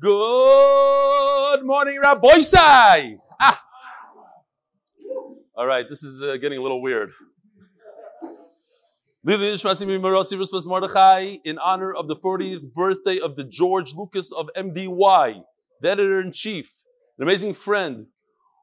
Good morning, Rabbi. Ah. All right, this is uh, getting a little weird. In honor of the 40th birthday of the George Lucas of MDY, the editor in chief, an amazing friend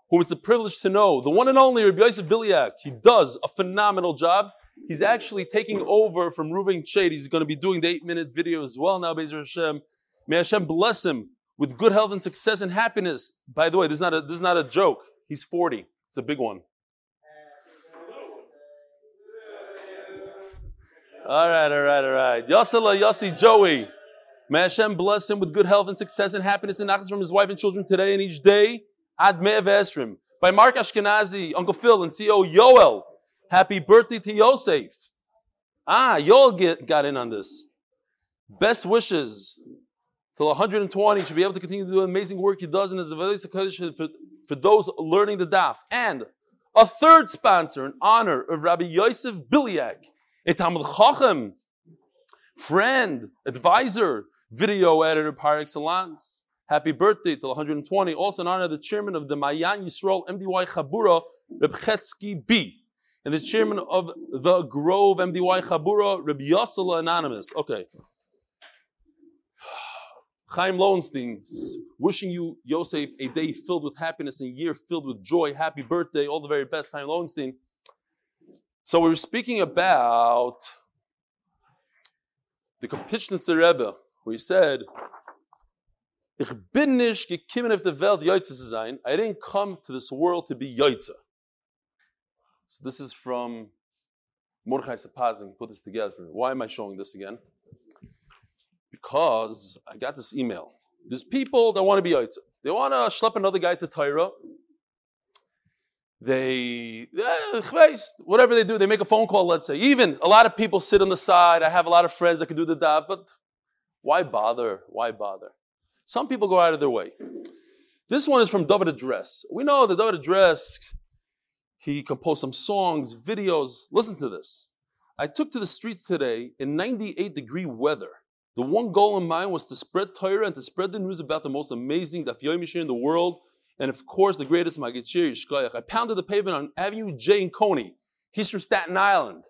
who it's a privilege to know, the one and only Rabbi Yosef Biliak. He does a phenomenal job. He's actually taking over from Reuven Shade. He's going to be doing the eight minute video as well now, Bezer Hashem. May Hashem bless him with good health and success and happiness. By the way, this is not a, this is not a joke. He's 40. It's a big one. All right, all right, all right. Yasala Yasi Joey. May Hashem bless him with good health and success and happiness and nachas from his wife and children today and each day. Ad Esrim. By Mark Ashkenazi, Uncle Phil, and CEO Yoel. Happy birthday to Yosef. Ah, Yoel get, got in on this. Best wishes till 120. Should be able to continue to do amazing work he does in his for, for those learning the daf. And a third sponsor in honor of Rabbi Yosef Biliak, a Talmud friend, advisor, video editor par excellence. Happy birthday till 120. Also in honor of the chairman of the Mayan Yisrael MDY Chabura, Reb Chetzki B. And the chairman of the Grove MDY Chabura, Reb Yosela Anonymous. Okay. Chaim Lowenstein, wishing you, Yosef, a day filled with happiness and a year filled with joy. Happy birthday. All the very best, Chaim Lowenstein. So we were speaking about the Kapitchnitzer Rebbe, where he said, Ich bin nicht gekommen auf der Welt Yoitze zu sein. I didn't come to this world to be Yoitze. So this is from Mordechai Sapazin, put this together for me. Why am I showing this again? Because I got this email. There's people that want to be Yoitze. They want to schlep another guy to Torah they eh, whatever they do, they make a phone call, let's say. Even a lot of people sit on the side. I have a lot of friends that can do the daf, but why bother? Why bother? Some people go out of their way. This one is from David Address. We know that David Address, he composed some songs, videos. Listen to this. I took to the streets today in 98 degree weather. The one goal in mind was to spread Torah and to spread the news about the most amazing Daf Yomi in the world and of course the greatest Magachir Yishkoyach. I pounded the pavement on Avenue J Coney. He's from Staten Island.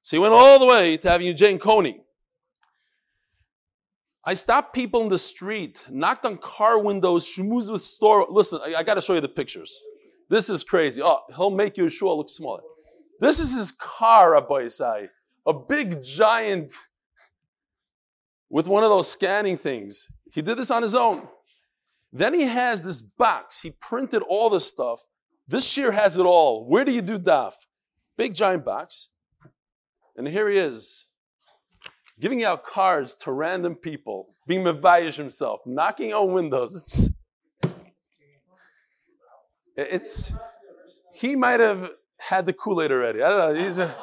So he went all the way to Avenue J Coney. I stopped people in the street, knocked on car windows, schmoozed with store. Listen, I, I got to show you the pictures. This is crazy. Oh, he'll make shoe look smaller. This is his car, Rabbi Isai. A big giant with one of those scanning things. He did this on his own. Then he has this box. He printed all this stuff. This year has it all. Where do you do daf? Big giant box. And here he is, giving out cards to random people, being Mavayish himself, knocking on windows. It's, it's he might have had the Kool-Aid already. I don't know. He's a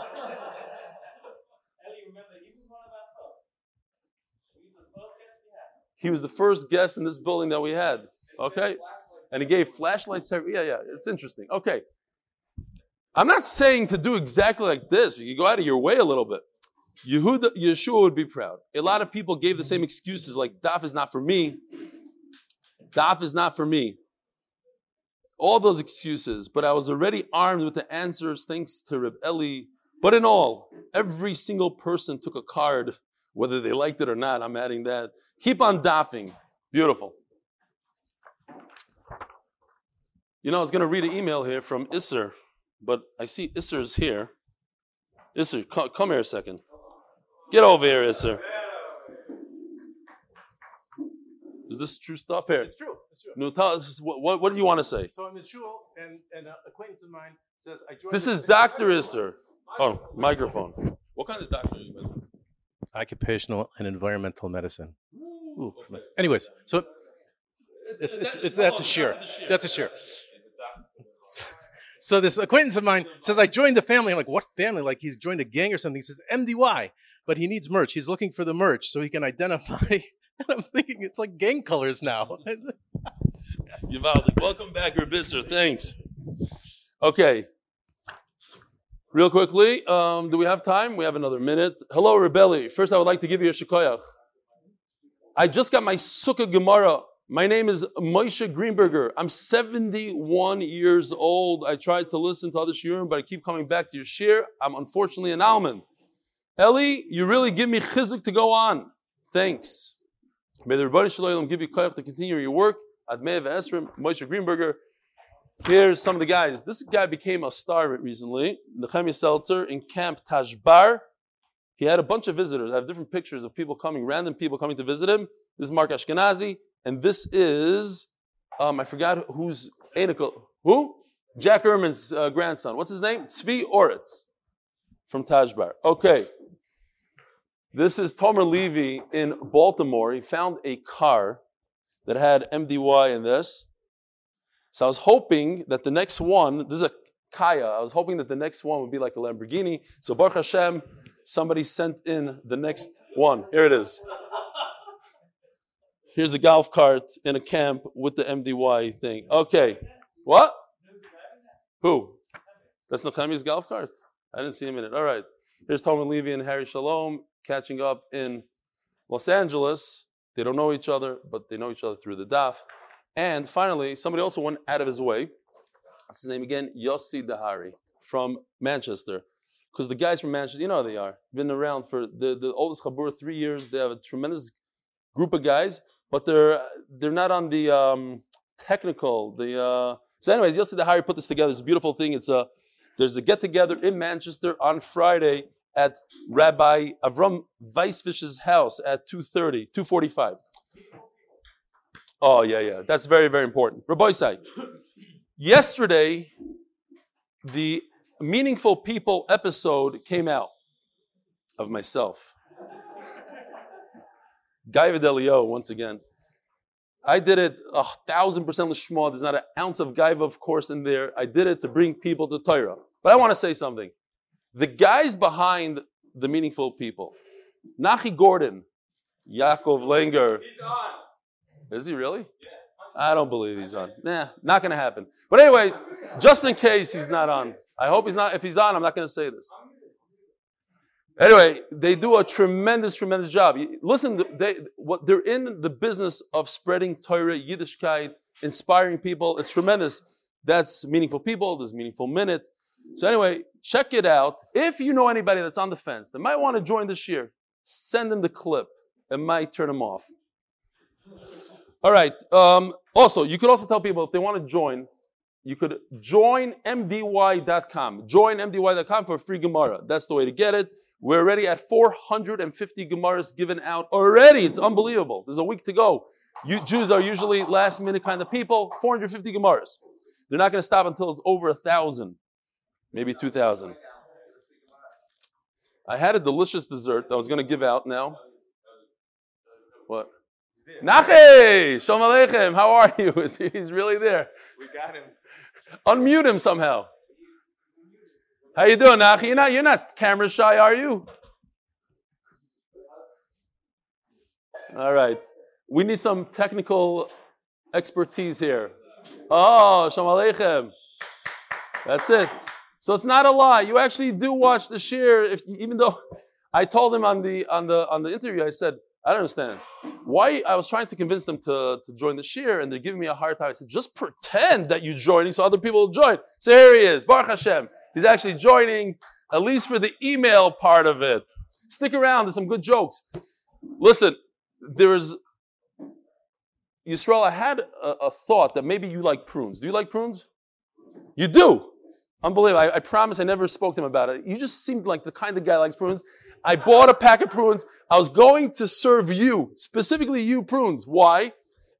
He was the first guest in this building that we had. Okay? And he gave flashlights. Yeah, yeah, it's interesting. Okay. I'm not saying to do exactly like this, you go out of your way a little bit. Yehuda, Yeshua would be proud. A lot of people gave the same excuses like, daf is not for me. Daf is not for me. All those excuses, but I was already armed with the answers thanks to Reb Eli. But in all, every single person took a card, whether they liked it or not. I'm adding that Keep on daffing. Beautiful. You know, I was going to read an email here from Isser, but I see Isser's here. Isser, come, come here a second. Get over here, Isser. Is this true stuff here? It's true. It's true. No, tell us what, what, what do you want to say? So I'm in shul, and, and an acquaintance of mine says, "I joined." This is Doctor Isser. Oh, microphone. What kind of doctor are you? Occupational and environmental medicine. Ooh. Anyways, so it's, it's, it's, that's a shear. That's a shear. So this acquaintance of mine says, I joined the family. I'm like, what family? Like he's joined a gang or something. He says, MDY, but he needs merch. He's looking for the merch so he can identify. and I'm thinking it's like gang colors now. Welcome back, Rabisser. Thanks. Okay. Real quickly, um, do we have time? We have another minute. Hello, Reb Eli. First, I would like to give you a shikoyach. I just got my Sukkah Gemara My name is Moshe Greenberger. I'm 71 years old. I tried to listen to other shiurim, but I keep coming back to your shiur. I'm unfortunately an alman. Eli, you really give me chizuk to go on. Thanks. May the Ribono Shel Olam give you koyach to continue your work. Admei Esrim, Moshe Greenberger. Here's some of the guys. This guy became a star recently. Nechemia Seltzer in Camp Tashbar. He had a bunch of visitors. I have different pictures of people coming, random people coming to visit him. This is Mark Ashkenazi. And this is, um, I forgot who's Anikel. Who? Jack Ehrman's uh, grandson. What's his name? Tzvi Oritz from Tashbar. Okay. This is Tomer Levy in Baltimore. He found a car that had MDY in this. So I was hoping that the next one, this is a Kia, I was hoping that the next one would be like a Lamborghini. So Baruch Hashem, somebody sent in the next one. Here it is. Here's a golf cart in a camp with the MDY thing. Okay. What? Who? That's Nechemi's golf cart? I didn't see him in it. All right. Here's Tomer Levy and Harry Shalom catching up in Los Angeles. They don't know each other, but they know each other through the daf. And finally, somebody also went out of his way. What's his name again? Yossi Dahari from Manchester. Because the guys from Manchester, you know how they are. Been around for the, the oldest Chabur, three years. They have a tremendous group of guys but they're they're not on the um, technical. The uh, so, anyways, yesterday Harry put this together. It's a beautiful thing. It's a there's a get together in Manchester on Friday at Rabbi Avram Weisfish's house at 2.30, 2.45. Oh, yeah, yeah. That's very, very important. Rabbi Say, yesterday, the Meaningful People episode came out of myself. Gaiva Delio, once again. I did it a thousand percent lishma. There's not an ounce of gaiva, of course, in there. I did it to bring people to Torah. But I want to say something. The guys behind the meaningful people, Nachi Gordon, Yaakov Langer. He's on. Is he really? Yeah. I don't believe he's on. Nah, not going to happen. But anyways, just in case he's not on, I hope he's not. If he's on, I'm not going to say this. Anyway, they do a tremendous, tremendous job. Listen, they, what, they're in the business of spreading Torah, Yiddishkeit, inspiring people. It's tremendous. That's meaningful people. There's meaningful minute. So anyway, check it out. If you know anybody that's on the fence that might want to join this year, send them the clip. It might turn them off. All right. Um, also, you could also tell people if they want to join, you could join mdy.com. Join mdy.com for a free Gemara. That's the way to get it. We're already at 450 Gemaras given out already. It's unbelievable. There's a week to go. You, Jews are usually last minute kind of people. 450 Gemaras. They're not going to stop until it's over a thousand, maybe 2,000. I had a delicious dessert that I was going to give out now. What? Nachi! Shalom Aleichem! How are you? He's really there. We got him. Unmute him somehow. How you doing, Nachi? You're not, you're not camera shy, are you? All right. We need some technical expertise here. Oh, Shalom Aleichem. That's it. So it's not a lie. You actually do watch the shiur, if, even though I told him on the on the on the interview, I said, I don't understand. Why I was trying to convince them to, to join the shiur and they're giving me a hard time. I said, just pretend that you're joining so other people will join. So here he is, Baruch Hashem. He's actually joining, at least for the email part of it. Stick around, there's some good jokes. Listen, there's Yisrael, I had a, a, thought that maybe you like prunes. Do you like prunes? You do. Unbelievable. I, I, promise I never spoke to him about it. You just seemed like the kind of guy likes prunes. I bought a pack of prunes. I was going to serve you, specifically you prunes. Why?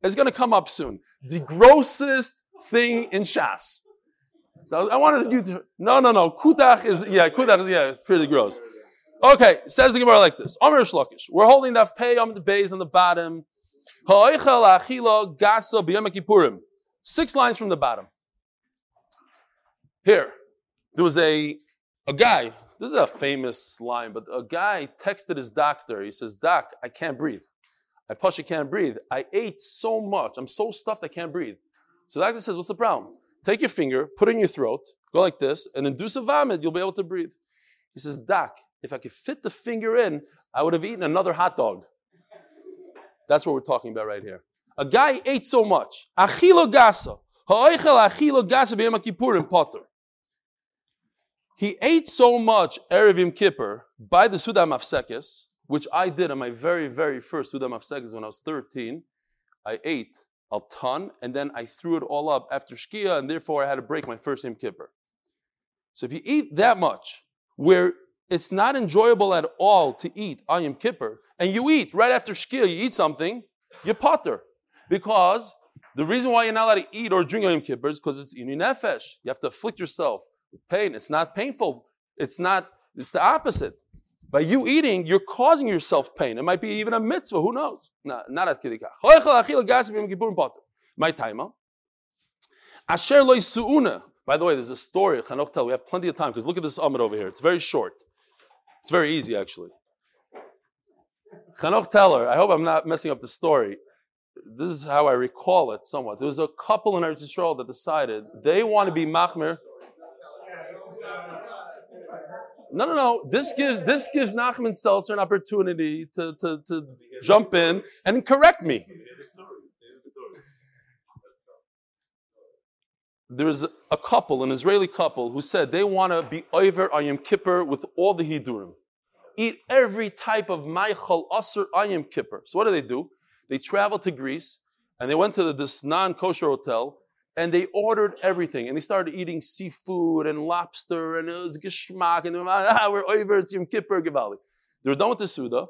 It's going to come up soon. The grossest thing in Shas. So I wanted you to, no, no, no. Kutach is, yeah, kutach is, yeah, it's pretty gross. Okay, says the Gemara like this. Omer Shlokish. We're holding the pay on the base on the bottom. Six lines from the bottom. Here, there was a, a guy, this is a famous line, but a guy texted his doctor. He says, Doc, I can't breathe. I push, I can't breathe. I ate so much. I'm so stuffed I can't breathe. So the doctor says, What's the problem? Take your finger, put it in your throat, go like this, and induce a vomit, you'll be able to breathe. He says, Doc, if I could fit the finger in, I would have eaten another hot dog. That's what we're talking about right here. A guy ate so much. Achilo gasa. Ha'oichel achilo gasa potter. He ate so much Erev Yom Kippur by the Suda Mafsekis, which I did on my very, very first Suda Mafsekis when I was 13. I ate a ton, and then I threw it all up after Shkia, and therefore I had to break my first Yom Kippur. So if you eat that much, where it's not enjoyable at all to eat on Yom Kippur, and you eat right after Shkia, you eat something, you potter. Because the reason why you're not allowed to eat or drink Yom Kippur is because it's in nefesh. You have to afflict yourself pain. It's not painful. It's not, it's the opposite. By you eating, you're causing yourself pain. It might be even a mitzvah. Who knows? No, not at kidikach. My timer. By the way, there's a story. Chanoch. We have plenty of time because look at this amid over here. It's very short. It's very easy actually. Chanoch Teller. I hope I'm not messing up the story. This is how I recall it somewhat. There was a couple in Eretz Yisrael that decided they want to be machmir. No, no, no. This gives this gives Nachman Seltzer an opportunity to, to, to jump in and correct me. There's a couple, an Israeli couple, who said they want to be over Yom Kippur with all the Hidurim. Eat every type of Maichal Asr Yom Kippur. So what do they do? They travel to Greece and they went to this non-kosher hotel and they ordered everything and they started eating seafood and lobster and it was geschmack and they were, ah, we're over, it's Yom Kippur, Givali. They were done with the Suda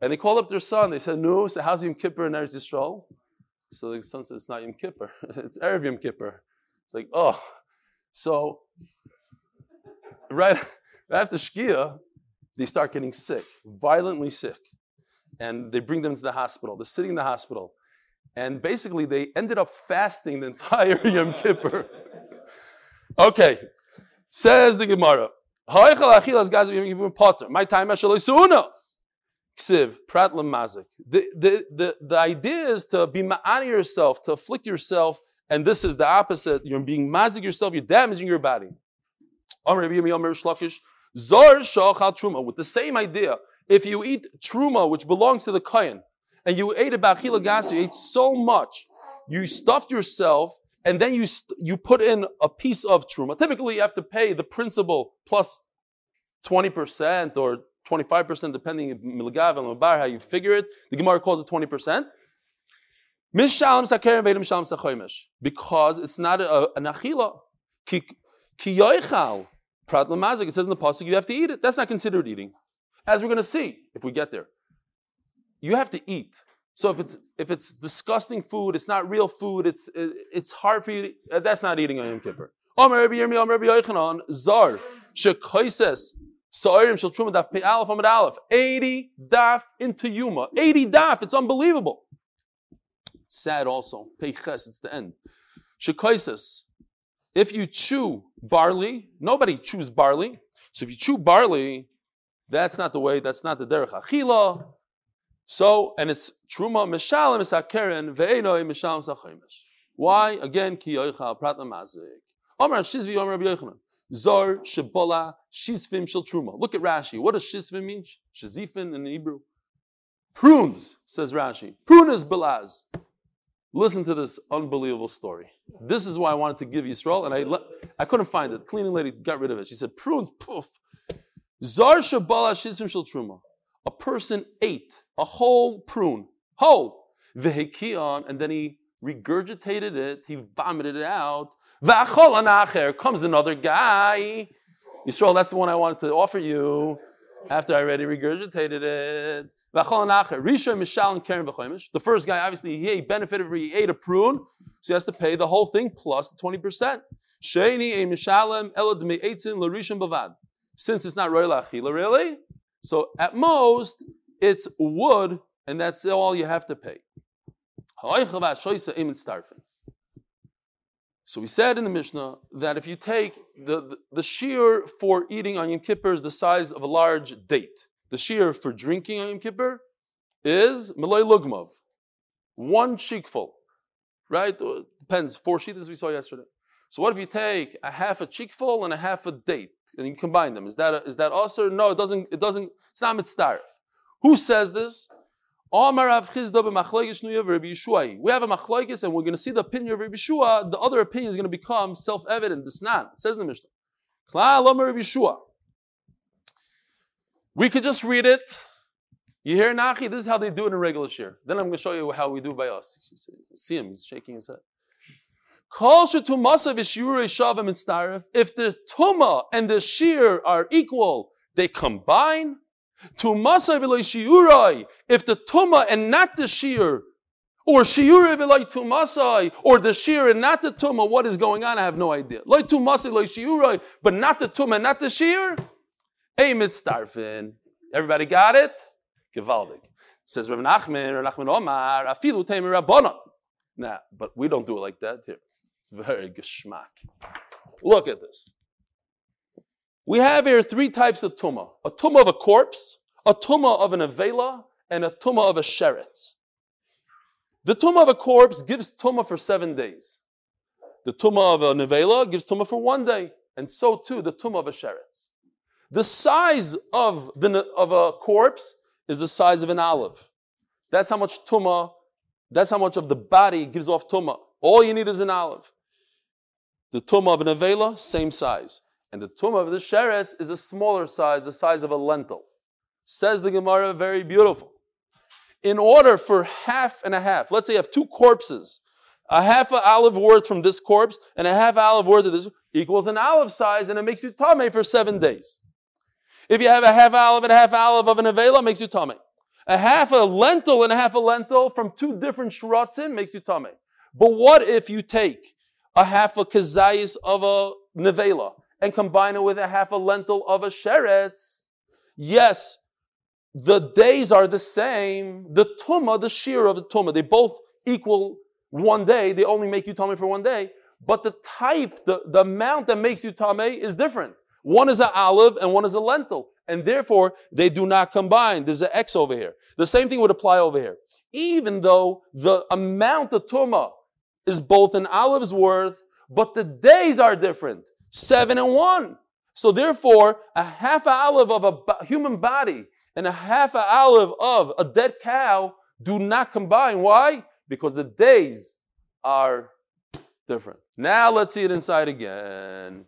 and they called up their son. They said, no, so how's Yom Kippur in Eretz Yisrael? So the son said, it's not Yom Kippur, it's Erev Yom Kippur. It's like, oh. So, right after Shkia, they start getting sick, violently sick. And they bring them to the hospital. They're sitting in the hospital. And basically, they ended up fasting the entire Yom Kippur. okay, says the Gemara. My time Ksiv, prat mazik. The, the, the, the idea is to be ma'ani yourself, to afflict yourself and this is the opposite. You're being mazik yourself, you're damaging your body. With the same idea, if you eat truma, which belongs to the kohen, and you ate about bachila gas, you ate so much, you stuffed yourself, and then you st- you put in a piece of truma. Typically, you have to pay the principal plus twenty percent or twenty five percent, depending milgav and how you figure it. The Gemara calls it twenty percent. Because it's not an achila. Ki. It says in the pasuk you have to eat it. That's not considered eating. As we're going to see if we get there. You have to eat. So if it's if it's disgusting food, it's not real food. It's it's hard for you. To, uh, that's not eating on Yom Kippur. Omer Rabbi Yirmi, Omer Rabbi Yochanan, Zar, Shekoises, Sa'irim Shel Truma Daf Pei Aleph Amid Aleph, 80 daf into Yuma, 80 daf, it's unbelievable. Sad also. Peiches, it's the end. Shekaisis. If you chew barley, nobody chews barley. So if you chew barley, that's not the way, that's not the derech achila. So, and it's truma mishalim is hakeren ve'enoi mishalim sachaimish. Why? Again, ki yoicha prat mazik. Omar shizvi Omar Rabbi Yochanan. Zor shebola shizvim shel truma. Look at Rashi. What does shizvim mean? Shizifin in Hebrew. Prunes, says Rashi. Prunas belaz. Listen to this unbelievable story. This is why I wanted to give Yisrael, and I le- I couldn't find it. Cleaning lady got rid of it. She said, prunes, poof. Zar shabala shizim shel truma. A person ate a whole prune, whole. Vehikion, and then he regurgitated it, he vomited it out. V'achol comes another guy. Yisrael, that's the one I wanted to offer you after I already regurgitated it. The first guy, obviously, he benefited from he ate a prune, so he has to pay the whole thing plus the 20%. Since it's not royal achila, really? So at most, it's wood, and that's all you have to pay. So we said in the Mishnah that if you take the, the, the shiur for eating on Yom Kippur is the size of a large date. The shiur for drinking on Yom Kippur is Malay Lugmov. One cheekful. Right? Depends. Four sheets as we saw yesterday. So what if you take a half a cheekful and a half a date and you combine them? Is that a, is that also? No, it doesn't. It doesn't. It's not mitzdarif. Who says this? We have a machloikis, and we're going to see the opinion of Rabbi Yeshua. The other opinion is going to become self-evident. This not. It says in the Mishnah. We could just read it. You hear Nachi? This is how they do it in regular share. Then I'm going to show you how we do by us. See him? He's shaking his head. If the tuma and the shiur are equal, they combine. If the tuma and not the shiur, or shiur or the shiur and not the tuma, what is going on? I have no idea. Loy loy but not the tuma, not the shiur. Hey mitzdarfin. Everybody got it? Gewaldig. Says Rav Nachman, Rav Nachman Omar, afilu. Nah, but we don't do it like that here. Very geschmack. Look at this. We have here three types of tumah. A tumah of a corpse, a tumah of an avela, and a tumah of a sheretz. The tumah of a corpse gives tumah for seven days. The tumah of a nevela gives tumah for one day. And so too the tumah of a sheretz. The size of, the, of a corpse is the size of an olive. That's how much tumah, that's how much of the body gives off tumah. All you need is an olive. The tumah of an avela, same size. And the tumah of the sheretz is a smaller size, the size of a lentil. Says the Gemara, very beautiful. In order for half and a half, let's say you have two corpses, a half an olive worth from this corpse and a half olive worth of this equals an olive size, and it makes you tame for seven days. If you have a half olive and a half olive of an avela, makes you tame. A half a lentil and a half a lentil from two different shrotzim makes you tame. But what if you take a half a kazayis of a nevela and combine it with a half a lentil of a sheretz, yes, the days are the same. The tumah, the shiur of the tumah, they both equal one day. They only make you tummy for one day. But the type, the, the amount that makes you tummy is different. One is an olive and one is a lentil. And therefore, they do not combine. There's an X over here. The same thing would apply over here. Even though the amount of tumah is both an olive's worth, but the days are different seven and one. So therefore, a half a olive of a human body and a half a olive of a dead cow do not combine. Why? Because the days are different. Now let's see it inside again.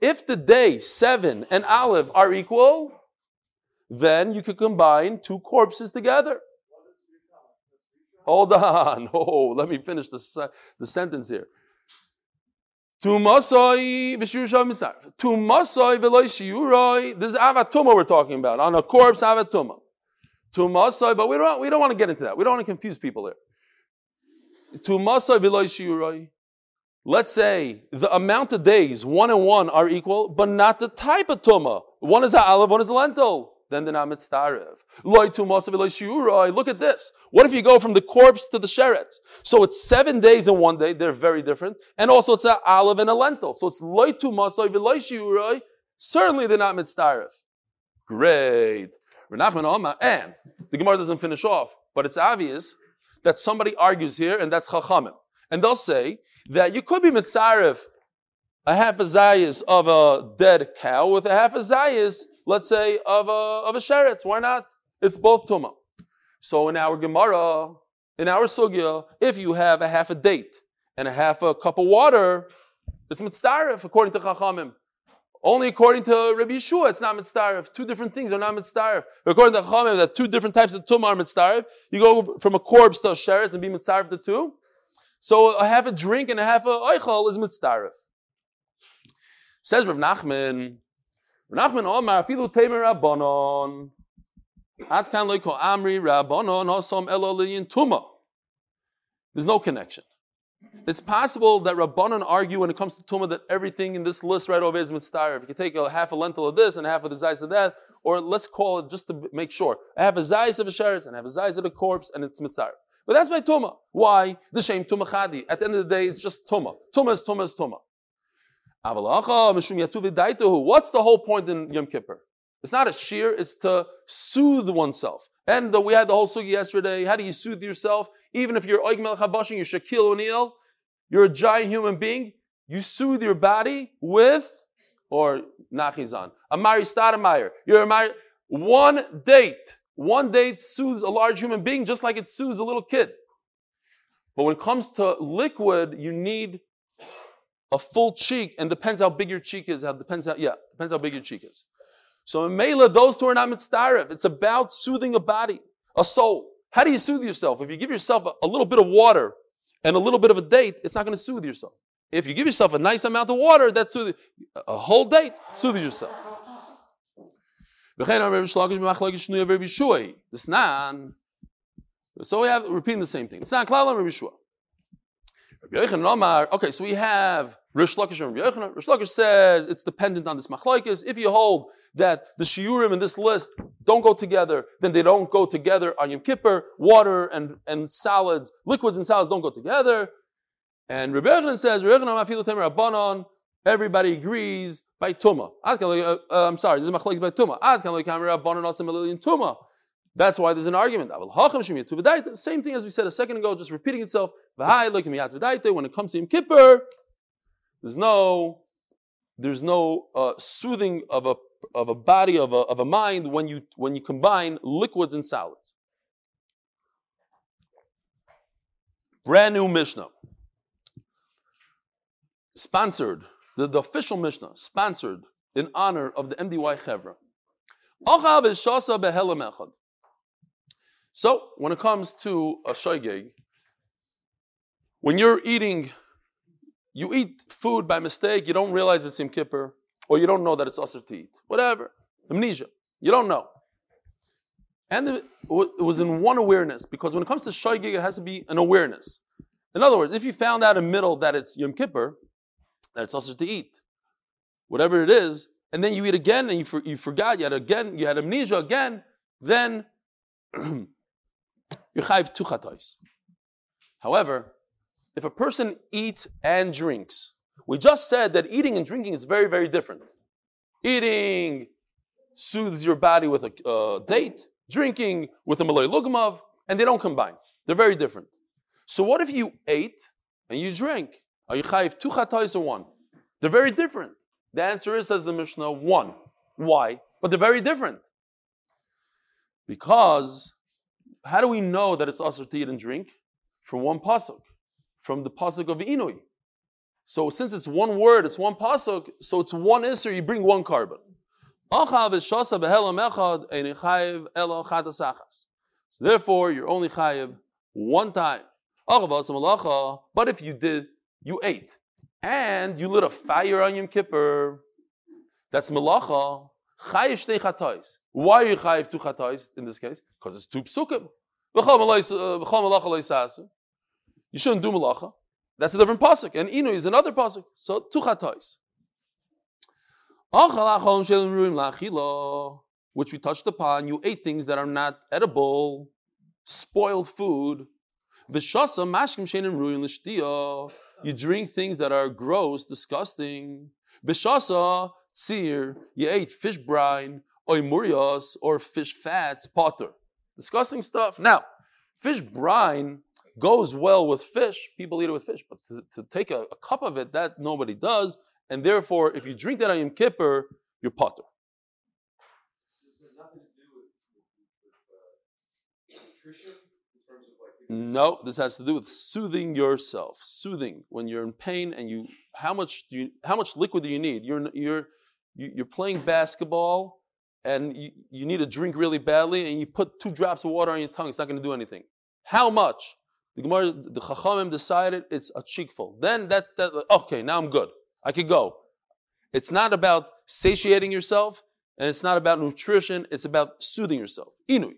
If the day, seven, and olive are equal, then you could combine two corpses together. Hold on. Oh, let me finish the, the sentence here. Tumasoi v'shirushav. Tumasoi v'loy shiuroi. This is avatuma we're talking about. On a corpse, avatuma. Tumasoi, but we don't, we don't want to get into that. We don't want to confuse people here. Tumasoi v'loy shiuroi. Let's say the amount of days, one and one, are equal, but not the type of tuma. One is a olive, one is a lentil then they're not mitztarev. Look at this. What if you go from the corpse to the sheretz? So it's seven days in one day. They're very different. And also it's an olive and a lentil. So it's loy tu masay Certainly they're not mitztarev. Great. And the Gemara doesn't finish off, but it's obvious that somebody argues here, and that's chachamim. And they'll say that you could be mitzarev a half a zayis of a dead cow with a half a zayis let's say, of a, of a sheretz. Why not? It's both tuma. So in our Gemara, in our sugya, if you have a half a date and a half a cup of water, it's mitzdarif according to Chachamim. Only according to Rabbi Yeshua, it's not mitzdarif. Two different things are not mitzdarif. According to Chachamim, that two different types of tumah are mitzdarif. You go from a corpse to a sheretz and be mitzdarif the two. So a half a drink and a half a oichal is mitzdarif. Says Rav Nachman, Nachman Omar. Ad kan amri rabbanon hosom elo tuma. There's no connection. It's possible that Rabbanon argue when it comes to Tumah that everything in this list right over is mitzvah. If you take a half a lentil of this and half of the zayis of that, or let's call it just to make sure, I have a zayis of a sheretz and I have a zayis of a corpse and it's mitzvah. But that's my Tumah. Why? The same Tumah chadi. At the end of the day, it's just Tumah. Tumah is Tumah is Tumah. What's the whole point in Yom Kippur? It's not a shear, it's to soothe oneself. And the, we had the whole sugi yesterday. How do you soothe yourself? Even if you're Oig Melech HaBashan, you're Shaquille O'Neal, you're a giant human being, you soothe your body with or Nachizan. Amar'e Stoudemire. You're Amar'e. One date. One date soothes a large human being just like it soothes a little kid. But when it comes to liquid, you need a full cheek, and depends how big your cheek is. How depends how yeah, depends how big your cheek is. So in Mela, those two are not mitzdarif. It's about soothing a body, a soul. How do you soothe yourself? If you give yourself a, a little bit of water and a little bit of a date, it's not going to soothe yourself. If you give yourself a nice amount of water, that soothes a whole date soothes yourself. So we have repeating the same thing. It's not klal Rabbi. Okay, so we have Rish Lakish and Rabbi Yochanan. Rish Lakish says it's dependent on this machlokes. If you hold that the shiurim in this list don't go together, then they don't go together on Yom Kippur. Water and, and salads, liquids and salads don't go together. And Rabbi Yochanan says, everybody agrees by Tuma. Uh, uh, I'm sorry, this is machlokes by Tuma. Tuma. That's why there's an argument. Same thing as we said a second ago, just repeating itself. When it comes to Yom Kippur, there's no, there's no uh, soothing of a of a body of a, of a mind when you when you combine liquids and solids. Brand new Mishnah, sponsored the, the official Mishnah, sponsored in honor of the MDY Chevra. So, when it comes to a shoygeg, when you're eating, you eat food by mistake, you don't realize it's Yom Kippur, or you don't know that it's usher to eat. Whatever. Amnesia. You don't know. And it was in one awareness, because when it comes to shoygeg, it has to be an awareness. In other words, if you found out in middle that it's Yom Kippur, that it's usher to eat, whatever it is, and then you eat again and you, for, you forgot, you had again, you had amnesia again, then you chayv two chatois. However, if a person eats and drinks, we just said that eating and drinking is very, very different. Eating soothes your body with a uh, date, drinking with a malay lugmav, and they don't combine. They're very different. So what if you ate and you drank? Are you chayiv two chatois or one? They're very different. The answer is, says the Mishnah, one. Why? But they're very different. Because how do we know that it's asr to eat and drink? From one pasuk, from the pasuk of Inui. So since it's one word, it's one pasuk, so it's one isser, you bring one korban. So therefore, you're only chayiv one time. But if you did, you ate, and you lit a fire on Yom Kippur, that's malacha. Chayiv shtei chatais. Why are you chayiv two chatais in this case? Because it's two psukim. Uh, you shouldn't do malacha. That's a different pasuk. And inu is another pasuk. So two chatais. Which we touched upon. You ate things that are not edible, spoiled food. You drink things that are gross, disgusting. Vishasa tzir, you ate fish brine, oimurios, or fish fats, potter. Disgusting stuff. Now, fish brine goes well with fish. People eat it with fish, but to, to take a, a, cup of it, that nobody does. And therefore, if you drink that on Yom Kippur, you're potter. This has nothing to do with Trisha. No, this has to do with soothing yourself. Soothing when you're in pain and you how much do you how much liquid do you need? You're you're you're playing basketball and you, you need a drink really badly and you put two drops of water on your tongue, it's not going to do anything. How much? The Gemara, the Chachamim decided it's a cheekful. Then that, that, okay, now I'm good. I could go. It's not about satiating yourself and it's not about nutrition, it's about soothing yourself. Inui.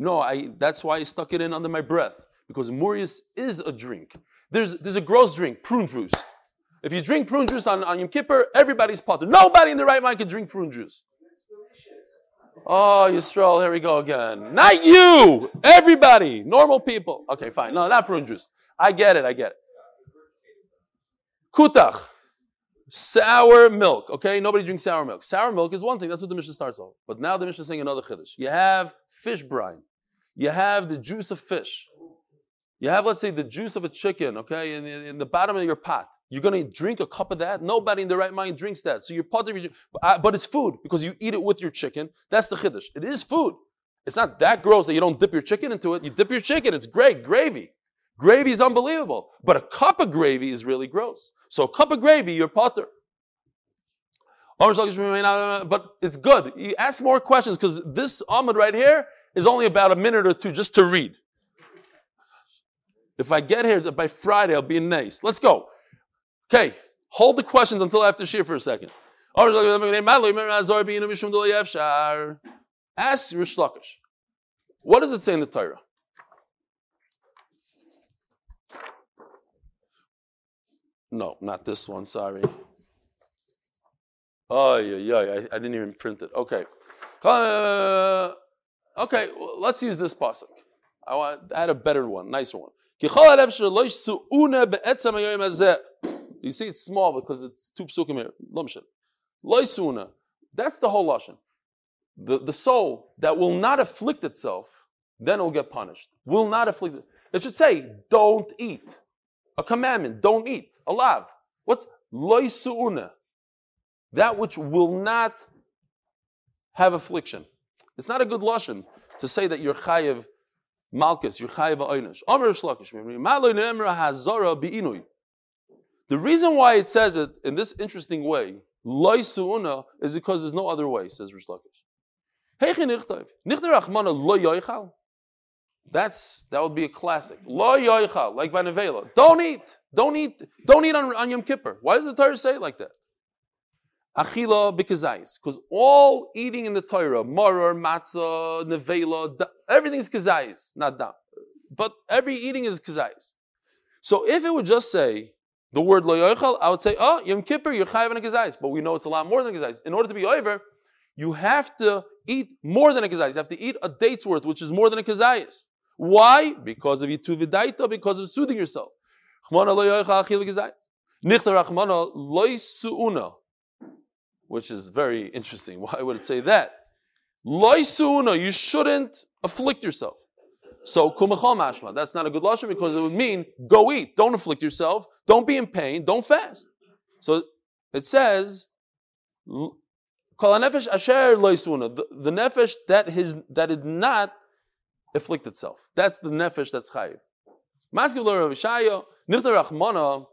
No, I, that's why I stuck it in under my breath because Murius is a drink. There's, there's a gross drink, prune juice. If you drink prune juice on, on Yom Kippur, everybody's potter. Nobody in the right mind can drink prune juice. Oh, Yisrael, here we go again. Not you! Everybody! Normal people. Okay, fine. No, not prune juice. I get it, I get it. Kutach. Sour milk. Okay, nobody drinks sour milk. Sour milk is one thing. That's what the Mishnah starts off. But now the Mishnah is saying another chiddush. You have fish brine. You have the juice of fish. You have, let's say, the juice of a chicken, okay, in, in the bottom of your pot. You're to drink a cup of that? Nobody in the right mind drinks that. So you're your, uh, but it's food because you eat it with your chicken. That's the chiddush. It is food. It's not that gross that you don't dip your chicken into it. You dip your chicken. It's great. Gravy. Gravy is unbelievable. But a cup of gravy is really gross. So a cup of gravy, you're potter. But it's good. You ask more questions because this Ahmad right here is only about a minute or two just to read. If I get here by Friday, I'll be in nice. Let's go. Okay, hold the questions until after shiur for a second. Ask Rish Lakish. What does it say in the Torah? No, not this one, sorry. Oh, yeah, yeah, I, I didn't even print it. Okay. Uh, okay, well, let's use this pasuk. I want I had a better one, nicer one. You see, it's small because it's two psukim here. Loisuna. That's the whole lashon. The, the soul that will not afflict itself, then it will get punished. Will not afflict it. It should say, don't eat. A commandment, don't eat. A lav. What's loisuuna? That which will not have affliction. It's not a good lashon to say that you're chayiv malchus, you're chayiv oynish. Amr shlakish. The reason why it says it in this interesting way, loy suuna, is because there's no other way, says Rish Lakish. That's that would be a classic. Lo yoichal, like by Nevela. Don't eat. Don't eat. Don't eat on, on Yom Kippur. Why does the Torah say it like that? Achila bikazais. Because all eating in the Torah, maror, matzah, nevela, everything is kazais, not dam. But every eating is kazais. So if it would just say the word lo yoichal, I would say, oh, Yom Kippur, you're chayav and a kazais. But we know it's a lot more than a. In order to be over, you have to eat more than a kazais. You have to eat a date's worth, which is more than a kazais. Why? Because of yitu vidaita, because of soothing yourself. Which is very interesting. Why would it say that? Loisuna, you shouldn't afflict yourself. So kumachal mashma. That's not a good lashon because it would mean go eat, don't afflict yourself, don't be in pain, don't fast. So it says the, the nefesh that his that did not afflict itself. That's the nefesh that's chayiv. Mascular Rishaya, Nirta Rachmana.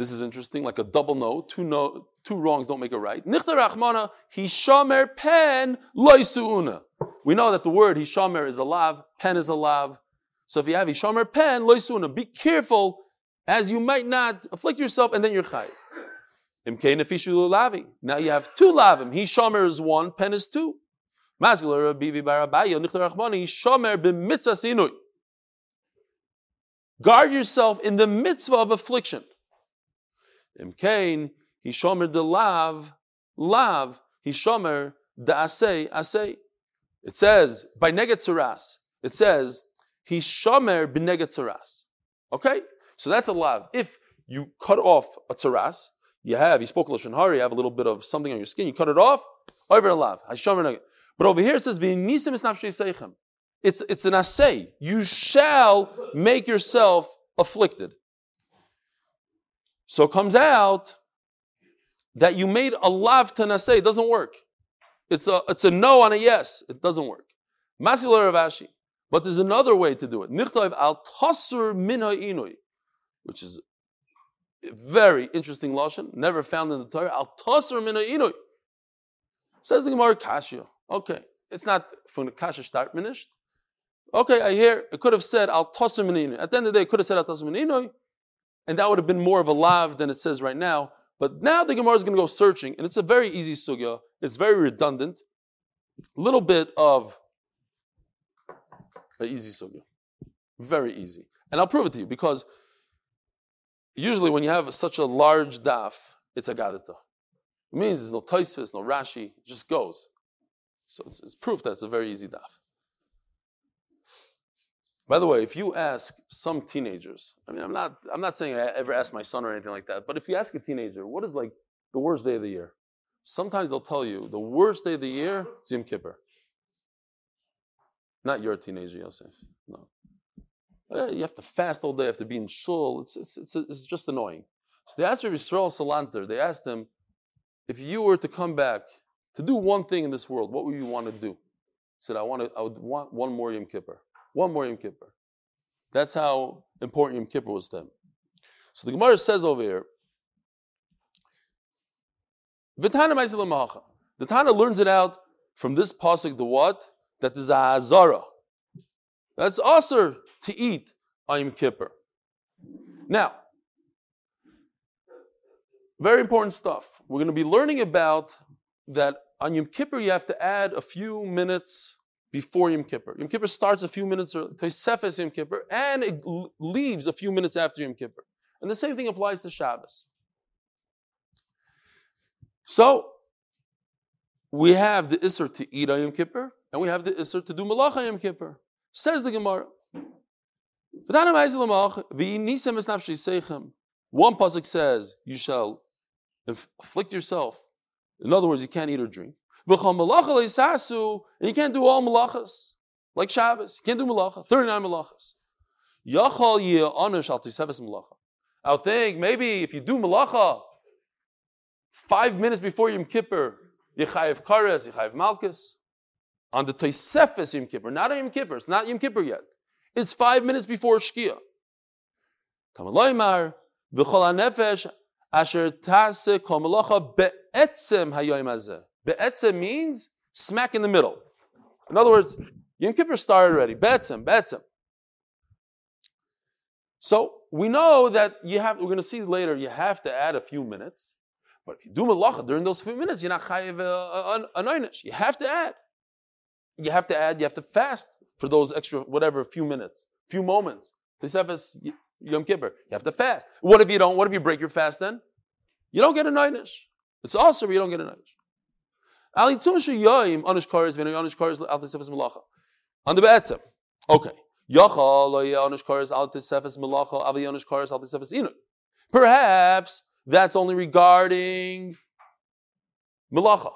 This is interesting, like a double no, two no, two wrongs don't make a right. Nichta Rachmana, Hishamer pen loisuuna. We know that the word Hishamer is a lav, pen is a lav. So if you have Hishamer pen loisuuna, be careful as you might not afflict yourself and then you're chayiv. Now you have two lavim. Hishamer is one, pen is two. Mascular er Bibi Barabaya, Nichta Rachmana, Hishamer b'mitzah sinui. Guard yourself in the mitzvah of affliction. Imkain, Hishomer de lav, lav, he shomer de asay, asay. It says, by neget saras, it says, Hishomer b'neget saras. Okay? So that's a lav. If you cut off a tsaras, you have, you spoke Lashon Hara, you have a little bit of something on your skin, you cut it off, over a lav. But over here it says, V'nisim. It's, it's an assay. You shall make yourself afflicted. So it comes out that you made a lav to nasay. It doesn't work. It's a, it's a no on a yes. It doesn't work. Masilar Ravashi. But there's another way to do it. Nichtayv al tasur min which is a very interesting lashon, never found in the Torah. Al tasur min inui. Says the Gemara Kashya. Okay, it's not from the Kasha start minished. Okay, I hear it could have said al tosim At the end of the day, it could have said al tosim and that would have been more of a lav than it says right now. But now the Gemara is going to go searching, and it's a very easy sugya. It's very redundant. A little bit of an easy sugya, very easy, and I'll prove it to you because usually when you have such a large daf, it's a gadita. It means there's no Taisvis, no Rashi, it just goes. So it's, it's proof that it's a very easy daf. By the way, if you ask some teenagers, I mean, I'm not, I'm not saying I ever ask my son or anything like that, but if you ask a teenager, what is like the worst day of the year? Sometimes they'll tell you the worst day of the year is Yom Kippur. Not your teenager, Yosef. No. Eh, You have to fast all day, you have to be in shul. It's, it's, it's, it's just annoying. So they asked Yisrael Salanter, they asked him, if you were to come back to do one thing in this world, what would you want to do? He said, I, want to, I would want one more Yom Kippur. One more Yom Kippur. That's how important Yom Kippur was to him. So the Gemara says over here. The Tana learns it out from this pasuk, the what? That there's a hazara. That's usher to eat on Yom Kippur. Now, very important stuff. We're going to be learning about that on Yom Kippur you have to add a few minutes before Yom Kippur. Yom Kippur starts a few minutes early, Tosefes Yom Kippur, and it leaves a few minutes after Yom Kippur. And the same thing applies to Shabbos. So, we have the Isser to eat on Yom Kippur, and we have the Isser to do Malach on Yom Kippur. Says the Gemara. One pasuk says, "You shall afflict yourself." In other words, you can't eat or drink. V'chol malacha leisasu, and you can't do all malachas like Shabbos. You can't do malacha, thirty-nine malachas. Yachal ye'anish al tisefes malacha. I would think maybe if you do malacha five minutes before Yom Kippur, Yechayev Kares, Yechayev Malchus. On the Tosefes Yom Kippur, not on Yom Kippur, it's not Yom Kippur yet. It's five minutes before Shkia. Tamaloymar, V'chol HaNefesh, Asher Tase Kol Malacha Be'etzem Hayoyim Hazeh. Be'etzem means smack in the middle. In other words, Yom Kippur started already. Be'etzem, Be'etzem. So we know that you have, we're going to see later, you have to add a few minutes. But if you do malacha during those few minutes, you're not chayiv uh, an. You have to add. You have to add. You have to fast for those extra whatever few minutes, few moments. Tisefes Yom Kippur. You have to fast. What if you don't? What if you break your fast then? You don't get an einish. It's also you don't get an einish. On the be'etzem. Okay. Perhaps that's only regarding Malacha.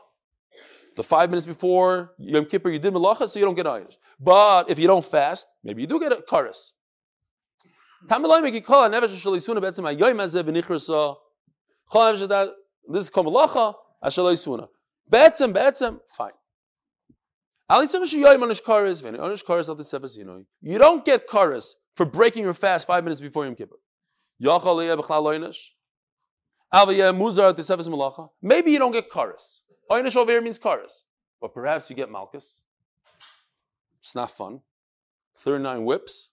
The five minutes before Yom Kippur, you did Malacha, so you don't get Einish. But if you don't fast, maybe you do get a Karis. This is called Malacha, Betzem, Betzem, fine. You don't get Karis for breaking your fast five minutes before Yom Kippur. Maybe you don't get karis. Oynish over here means karis. But perhaps you get malchus. It's not fun. 39 whips.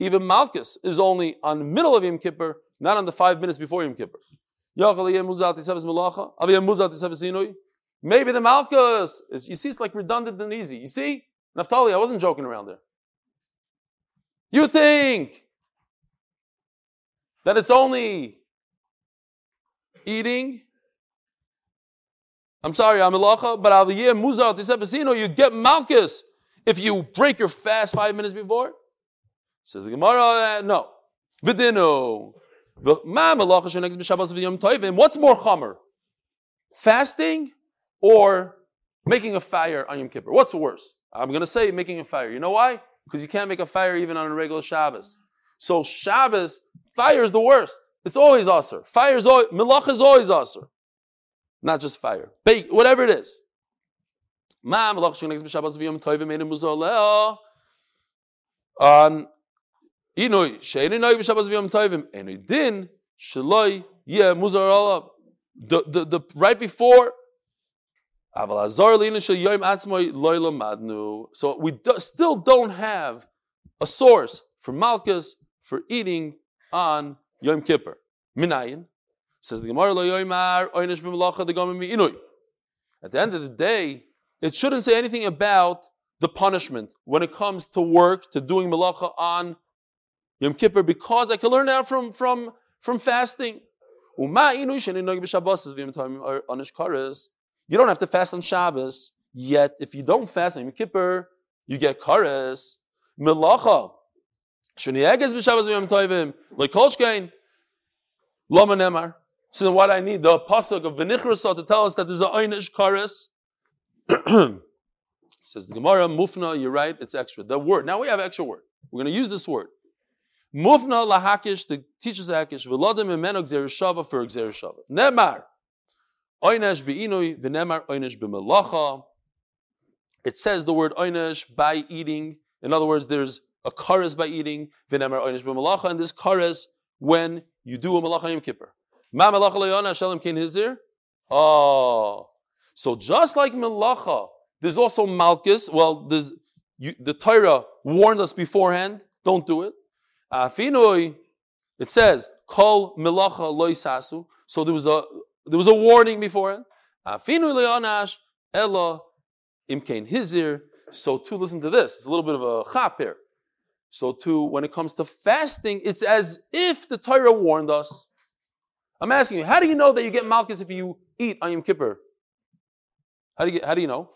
Even malchus is only on the middle of Yom Kippur, not on the five minutes before Yom Kippur. Maybe the malchus, you see, it's like redundant and easy. You see? Naphtali, I wasn't joking around there. You think that it's only eating? I'm sorry, I'm ilacha, but al year muzal tisepesino, you get malchus if you break your fast five minutes before. Says the Gemara, uh, no. Vidinu. What's more chamer? Fasting or making a fire on Yom Kippur? What's worse? I'm going to say making a fire. You know why? Because you can't make a fire even on a regular Shabbos. So Shabbos, fire is the worst. It's always usher. Fire is always, milach is always usher. Not just fire. Bake, whatever it is. On inoi she'ein noi b'Shabbos v'yom tovim ein din sheloi yeh muzar olav. The, the, the, right before so we do, still don't have a source for Malchus for eating on Yom Kippur. Minayin says the Gemara At the end of the day, it shouldn't say anything about the punishment when it comes to work, to doing malacha on Yom Kippur, because I can learn that from from from fasting. You don't have to fast on Shabbos, yet if you don't fast on Yom Kippur, you get kares. Melacha. So then what I need, the pasuk of V'nichrasa to tell us that there's a einish kares. Says the Gemara, mufna, you're right, it's extra. The word, now we have extra word. We're going to use this word. Mufna lahakish, the teacher's hakish, v'lodim imeno gzereshava for gzereshava. Nemar, oynesh be'inui, v'nemar oynesh b'melacha. It says the word oynesh by eating. In other words, there's a kares by eating, v'nemar oynesh b'melacha, and this kares when you do a malacha yom kippur. Ma malacha le'yona shalim kin hizir. Oh, so just like melacha, there's also malchus. Well, you, the Torah warned us beforehand. Don't do it. Afinoi, it says kol melacha loisasu. So there was a there was a warning beforehand. Afinoi leonash ella imkain hizir. So to listen to this, it's a little bit of a chap here. So too, when it comes to fasting, it's as if the Torah warned us. I'm asking you, how do you know that you get malchus if you eat on Yom Kippur? How do you, how do you know?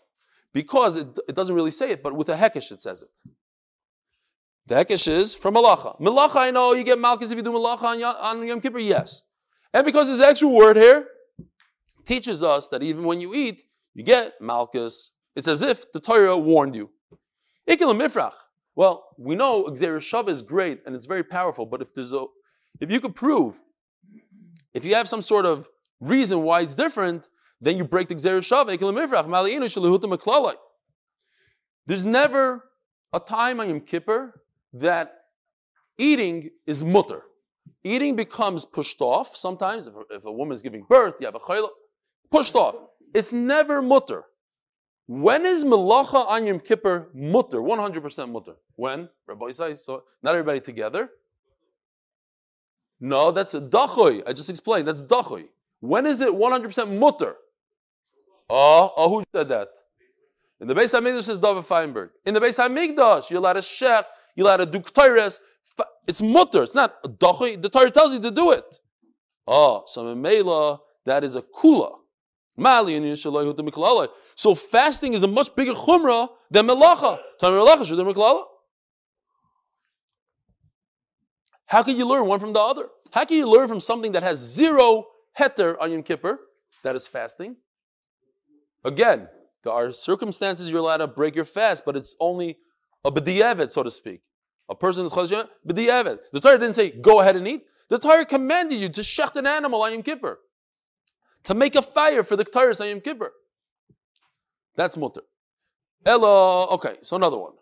Because it, it doesn't really say it, but with a hekesh it says it. The hekesh is from malacha. Malacha, I know you get malchus if you do malacha on, on Yom Kippur, yes. And because this extra word here teaches us that even when you eat, you get malchus. It's as if the Torah warned you. Ikil mifrach. Well, we know Gzer Shav is great and it's very powerful, but if there's a, if you could prove, if you have some sort of reason why it's different, then you break the Gzer Shav. There's never a time on Yom Kippur that eating is mutter. Eating becomes pushed off. Sometimes, if, if a woman is giving birth, you have a chayla, pushed off. It's never mutter. When is melacha on Yom Kippur mutter? 100% mutter. When? Rabbi Isai, so not everybody together. No, that's a dachoy. I just explained. That's dachoy. When is it 100% mutter? Oh, oh, who said that? In the Beis Hamikdash says David Feinberg. In the Beis Hamikdash, you're allowed to shech, you're allowed to do k'tayres. It's mutter. It's not dachoy. The Torah tells you to do it. Oh, so in Mela, that is a kula. So fasting is a much bigger chumrah than melacha. How can you learn one from the other? How can you learn from something that has zero heter on Yom Kippur, that is fasting? Again, there are circumstances you're allowed to break your fast, but it's only a b'di'evet, so to speak. A person is b'di'evet. The Torah didn't say, go ahead and eat. The Torah commanded you to shecht an animal on Yom Kippur. To make a fire for the Torah on Yom Kippur. That's mutter. Ella, okay, so another one.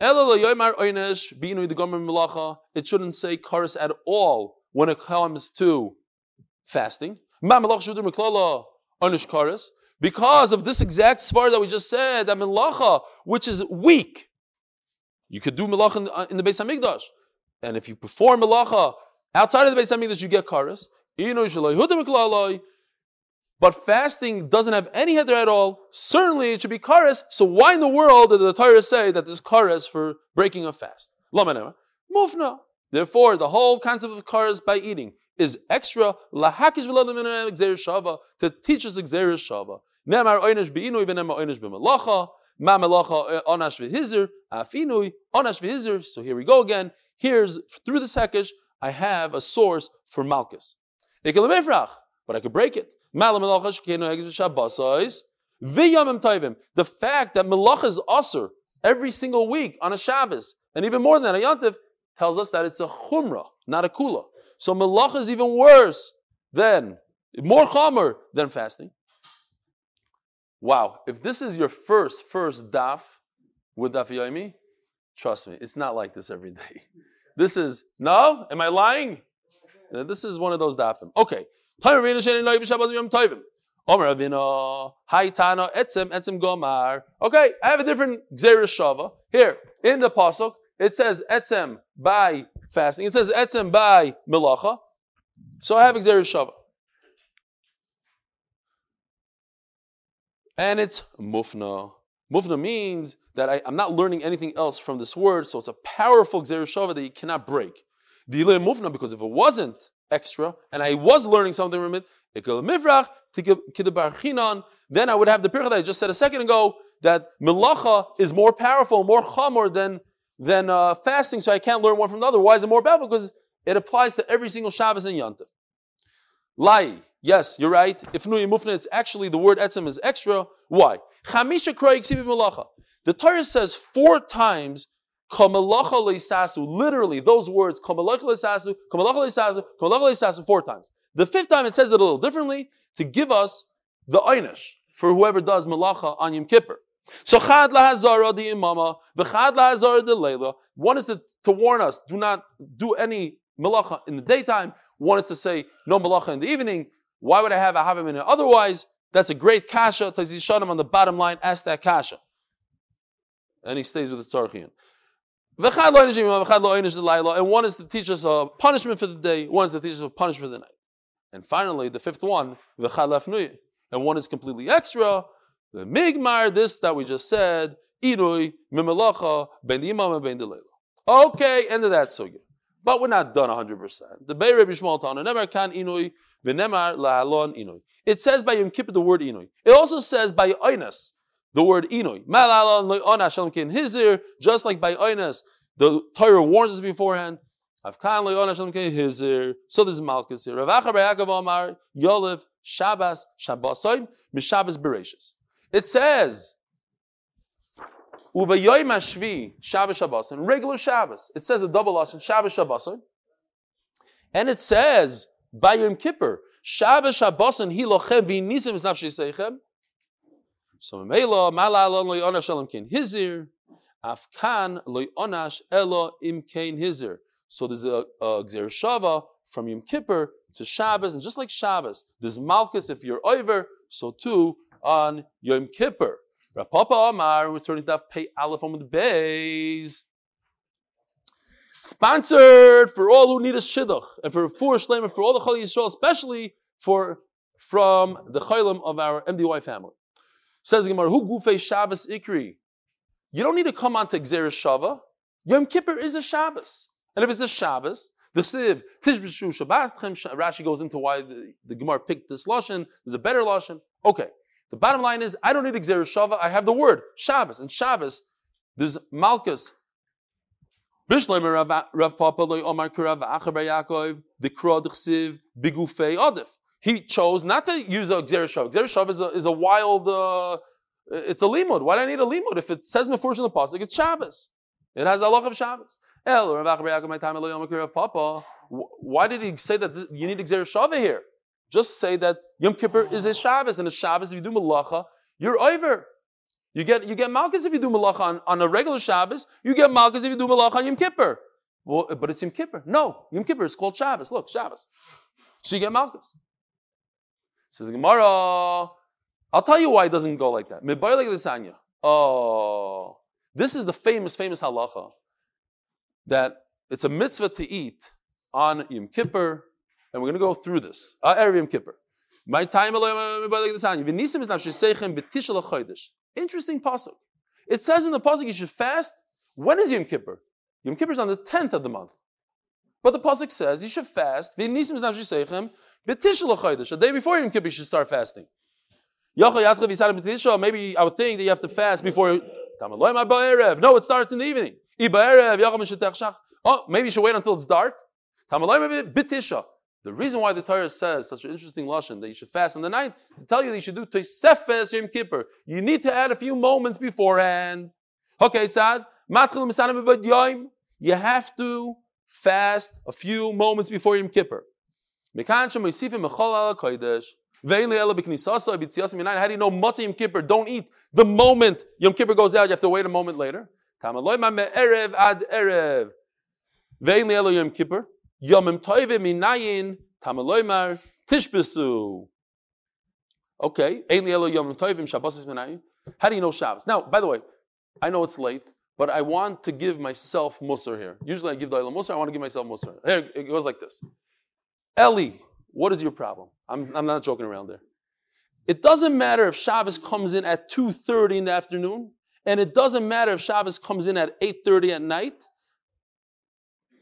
Ella yoymar oynesh binu the gomer milacha. It shouldn't say karis at all when it comes to fasting. Ma milach shudur miklala oynesh. Because of this exact svar that we just said, that milacha, which is weak, you could do milacha in, uh, in the Beis Hamikdash, and if you perform milacha outside of the Beis Hamikdash, you get karis. But fasting doesn't have any header at all. Certainly it should be kares. So why in the world did the Torah say that this kares for breaking a fast? Mufna. Therefore, the whole concept of kares by eating is extra to teach us shava. Nemar oynesh beinu v'nemar b'melacha. Ma eh, onash v'hizir afinui onash v'hizir. So here we go again. Here's through the sekish I have a source for malchus. But I could break it. The fact that melach is usr every single week on a Shabbos, and even more than that, a Yantiv, tells us that it's a chumrah, not a kula. So melach is even worse than, more chamer than fasting. Wow, if this is your first, first daf with daf yomi, trust me, it's not like this every day. This is, no? Am I lying? Uh, this is one of those dafim. Okay, Okay, I have a different Xeris Shava. Here, in the Pasuk, it says Etzem by fasting. It says Etzem by Milacha. So I have Xeris Shava. And it's Mufna. Mufna means that I, am not learning anything else from this word, so it's a powerful Xeris Shava that you cannot break. Delay Mufna, because if it wasn't, extra, and I was learning something from it, then I would have the pircha that I just said a second ago, that melacha is more powerful, more chamor than, than uh, fasting, so I can't learn one from the other. Why is it more powerful? Because it applies to every single Shabbos and Yantiv. Lai, yes, you're right. If Nuyi Mufna, it's actually the word etzem is extra, Why? Chamisha malacha. The Torah says four times kamalacha. Literally, those words kamalacha leisasu, kamalacha leisasu, kamalacha leisasu four times. The fifth time it says it a little differently to give us the einish for whoever does malacha on Yom Kippur. So chad lahazara the imama, the chad lahazara the leila. One is to, to warn us, do not do any malacha in the daytime. One is to say no malacha in the evening. Why would I have a havim in it otherwise? That's a great kasha. Tazishanim on the bottom line ask that kasha. And he stays with the tzarchian. And one is to teach us a punishment for the day, one is to teach us a punishment for the night. And finally, the fifth one, and one is completely extra, the migmar, this that we just said, inui, mimelacha, ben imam ben Okay, end of that sugya. But we're not done 100%. The Bay Rabbi Shmuel never can inui, v'nemar la'alon inui. It says by Yom Kippur the word inui. It also says by Oinas the word inui. Just like by Oinas, the Torah warns us beforehand. So this is Malchus here. Rav Acha Yaakov Amar, Yolev, Shabbos, Shabbosoim, Mishabbos Bereshis. It says, Uvayoyim Ashvi, Shabbos Shabbos, and regular Shabbos. It says a double lashon, Shabbos Shabbos. And it says, by Yom Kippur, Shabbos Shabbos, and Hilochem v'nisim is nafshi seichem. So Mela, Malala loy onash elam kein hizir, Afkan loy onash elo im kein hizir. So there's a, a Shava from Yom Kippur to Shabbos, and just like Shabbos, there's Malchus if you're over, so too on Yom Kippur. Rapapa Amar, returning to Pay Aleph on the Bays. Sponsored for all who need a shidduch and for four shleim for all the Chali Yisrael, especially for from the chaylim of our MDY family. Says Gemara, who gufei Shabbos ikri? You don't need to come on to Xeris Shava. Yom Kippur is a Shabbos. And if it's a Shabbos, the Siv, Tishbishu Shabbat, Rashi goes into why the, the Gemara picked this Lashon. There's a better Lashon. Okay. The bottom line is, I don't need Gzer Shava, I have the word Shabbos. And Shabbos, there's Malchus. He chose not to use a Gzer Shava is a, is a wild. Uh, it's a limud. Why do I need a limud? If it says Mefurish in the pasuk, it's Shabbos. It has a lot of Shabbos. Why did he say that you need Gzer Shava here? Just say that Yom Kippur is a Shabbos, and a Shabbos, if you do malacha, you're over. You get, you get malchus if you do malacha on, on a regular Shabbos. You get malchus if you do malacha on Yom Kippur. Well, but it's Yom Kippur. No, Yom Kippur is called Shabbos. Look, Shabbos. So you get malchus. Says the Gemara, I'll tell you why it doesn't go like that. Oh, this is the famous, famous halacha that it's a mitzvah to eat on Yom Kippur and we're going to go through this. Ah, Yom Kippur. My time Interesting pasuk. It says in the pasuk you should fast. When is Yom Kippur? Yom Kippur is on the tenth of the month. But the pasuk says you should fast. The day before Yom Kippur you should start fasting. Maybe I would think that you have to fast before. No, it starts in the evening. Oh, maybe you should wait until it's dark. The reason why the Torah says such an interesting lashon that you should fast on the night to tell you that you should do Tosefes Yom Kippur. You need to add a few moments beforehand. Okay, tzad. You have to fast a few moments before Yom Kippur. How do you know Matzah Yom Kippur? Don't eat the moment Yom Kippur goes out. You have to wait a moment later. Ad Erev. Yom Kippur. Yomim toivim minayin tamaloymar tishbesu. Okay, Ein elo yomim toivim shabbos minayin. How do you know Shabbos? Now, by the way, I know it's late, but I want to give myself musar here. Usually I give the musar, I want to give myself musar. Here, it goes like this. Eli, what is your problem? I'm, I'm not joking around there. It doesn't matter if Shabbos comes in at 2.30 in the afternoon, and it doesn't matter if Shabbos comes in at 8.30 at night,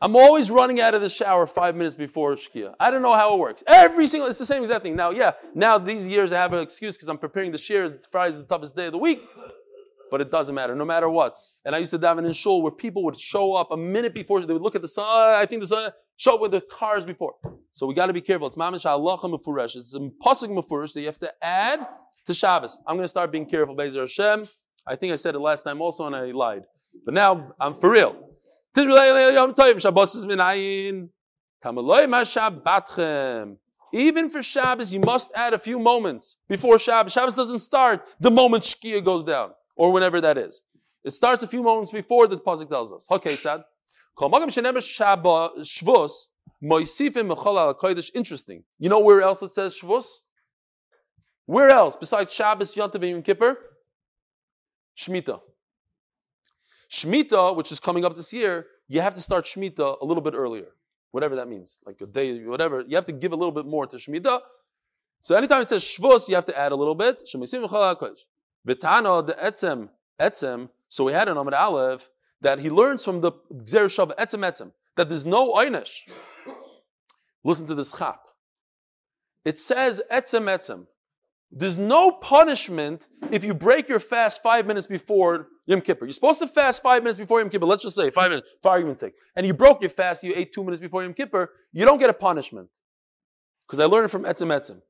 I'm always running out of the shower five minutes before Shkia. I don't know how it works. Every single, it's the same exact thing. Now, yeah, now these years I have an excuse because I'm preparing the shiur. Friday's the toughest day of the week. But it doesn't matter, no matter what. And I used to daven in shul where people would show up a minute before, they would look at the sun, oh, I think the sun, show up with the cars before. So we got to be careful. It's mamish halacha mefuresh. It's impossible mefurish that you have to add to Shabbos. I'm going to start being careful, Bezer Hashem. I think I said it last time also, and I lied. But now I'm for real. Even for Shabbos, you must add a few moments before Shabbos. Shabbos doesn't start the moment Shkia goes down, or whenever that is. It starts a few moments before the Pasuk tells us. Okay, Tzad. Interesting. You know where else it says Shvus? Where else besides Shabbos, Yom Tov, and Kippur? Shemitah. Shemitah, which is coming up this year, you have to start Shemitah a little bit earlier, whatever that means, like a day, whatever. You have to give a little bit more to Shemitah. So anytime it says Shvus, you have to add a little bit. Vitana, the etzem, etzem. So we had an Amid Aleph that he learns from the Gzer Shav etzem etzem that there's no einish. Listen to this chap. It says etzem etzem. There's no punishment if you break your fast five minutes before Yom Kippur. You're supposed to fast five minutes before Yom Kippur. Let's just say five minutes, for argument's sake. And you broke your fast, you ate two minutes before Yom Kippur. You don't get a punishment. Because I learned it from Etzem Etzem.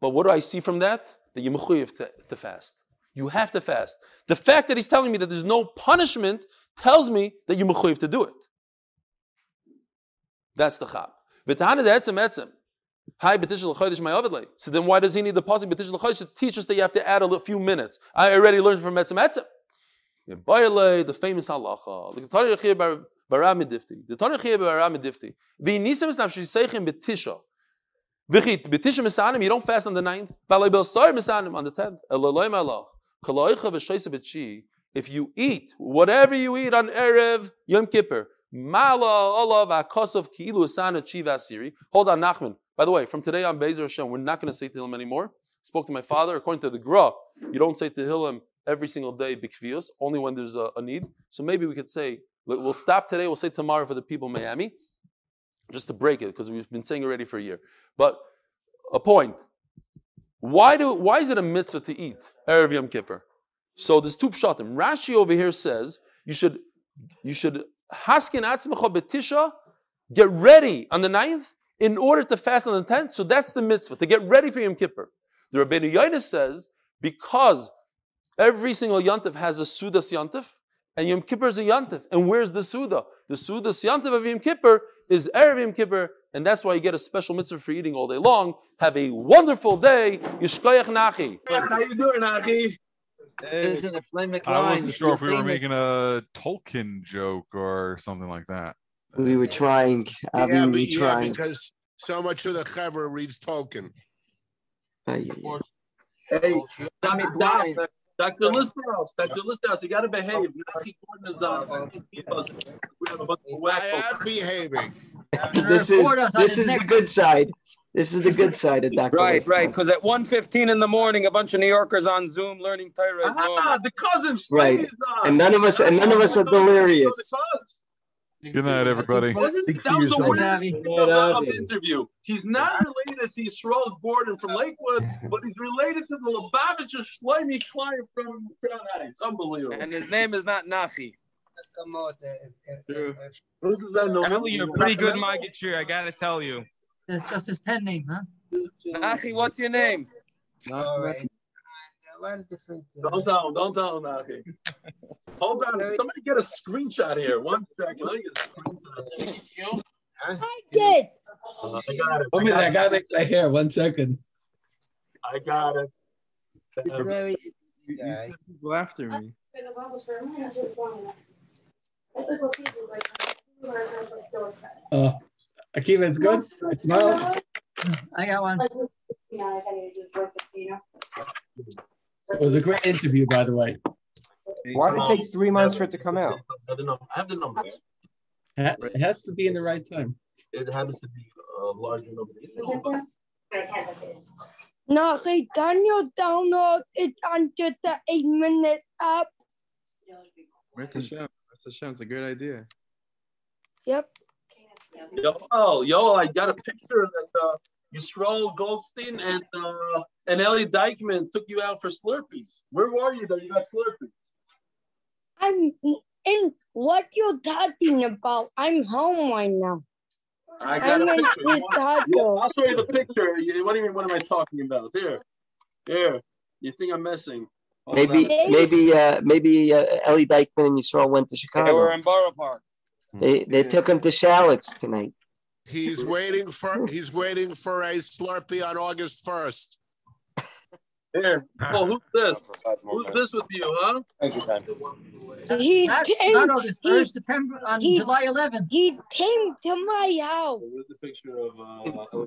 But what do I see from that? That you're to, to fast. You have to fast. The fact that he's telling me that there's no punishment tells me that you're to do it. That's the chab. V'tahana Etzem Etzem. Hi, So then why does he need the pasuk b'tishel l'chodesh to teach us that you have to add a few minutes? I already learned from Etzem Etzem. The famous halacha. The seichem. V'chit, misanim, you don't fast on the ninth. Misanim on the tenth. If you eat, whatever you eat on Erev Yom Kippur, Mala olav akosov ki'ilu asana asiri. Hold on, Nachman. By the way, from today on, Bezer Hashem, we're not going to say Tehillim anymore. Spoke to my father. According to the Gra, you don't say Tehillim every single day, bikfios, only when there's a, a, need. So maybe we could say, we'll stop today, we'll say tomorrow for the people of Miami, just to break it, because we've been saying already for a year. But a point. Why do why is it a mitzvah to eat Erev Yom Kippur? So there's two pshatim. Rashi over here says you should you should haskin atzmecha betisha, get ready on the ninth in order to fast on the 10th. So that's the mitzvah, to get ready for Yom Kippur. The Rabbeinu Yonis says, because every single Yantif has a Sudas Yantif, and Yom Kippur is a Yantif. And where's the Suda? The Sudas Yantif of Yom Kippur is Erev Yom Kippur, and that's why you get a special mitzvah for eating all day long. Have a wonderful day. Yishkoyach Nachi. How you doing, Nachi? I wasn't sure if we were making a Tolkien joke or something like that. We were trying. Yeah, but, we yeah, trying. because so much of the cover reads Tolkien. Uh, hey, Dr. Dr. Dr. Listhouse, Dr. Listhouse, you got to behave. Is, we have a bunch of I am behaving. this is this is the good side. This is the good side of Dr. Right, right. Because at 1.15 in the morning, a bunch of New Yorkers on Zoom learning Torah. Ah, the cousins. Right, and none of us and none of us are delirious. Good night, everybody. That was the weirdest thing of the interview. He's not related to Yisrael Gordon from Lakewood, but he's related to the Lubavitcher Shlomi client from Crown Heights. Unbelievable. And his name is not Nachi. This is that you're pretty good, Magichir. I gotta tell you. That's just his pen name, huh? Nachi, what's your name? All right a lot of different. Uh... Don't tell him. Don't tell him, Nachi. Hold on. Somebody get a screenshot here. One second. Let me get a screenshot. I did. Uh, I got it. I, I got it right here. One second. I got it. It's very, you, you said people after me. Oh, Akiva, it's good. Smile. I got one. Was a great interview, by the way. Why did it take three months for it to come out? I have the numbers. It has to be in the right time. It happens to be a larger number. No, hey, Daniel download it onto the eight minute app. Where's the show? Where's the show? It's a good idea. Yep. Yo, oh, yo, I got a picture that uh, Yisrael Goldstein and uh, and Ellie Dykeman took you out for Slurpees. Where were you that you got Slurpees? I'm in what you're talking about. I'm home right now. I got I'm a picture. Want, yeah, I'll show you the picture. What do you mean? What am I talking about? Here, here. You think I'm messing? Hold Maybe, on. maybe, uh, maybe uh, Ellie Dykeman and Yisrael went to Chicago. They were in Borough Park. They they took him to Shallots tonight. He's waiting for he's waiting for a Slurpee on August first. Here. Oh, who's this? Who's this with you, huh? Thank you, Tom. He That's came. not August he- first, September on he- July 11th. He came to my house. Where's the picture of uh,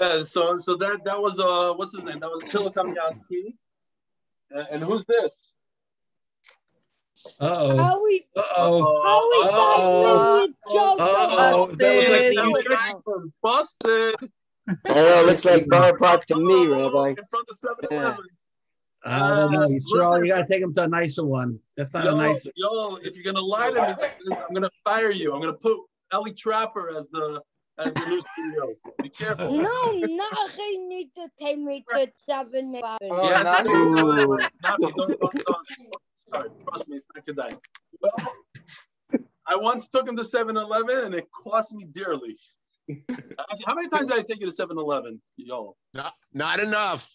Yeah, so so that that was uh what's his name? That was Hilakam Yankee. And, and who's this? Uh-oh. How we? Uh-oh. How we Uh-oh. got me with Joe? Uh-oh. That was like That was the Jackson. Busted I know, it looks like Borough Park to me, Rabbi. in front of 7-Eleven. I don't know. Uh, You, Charlie, listen. you gotta take him to a nicer one. That's not Yo, a nice. yo, if you're gonna lie to me like this, I'm gonna fire you. I'm gonna put Ellie Trapper as the as the new CEO. Be careful. No, Nachi need to take me to seven eleven. Yes, Nafi. Nafi, Nafi, don't, don't, don't start. Trust me, it's not good. Well, I once took him to 7-Eleven and it cost me dearly. Actually, how many times did I take you to 7-Eleven, yo? Not not enough.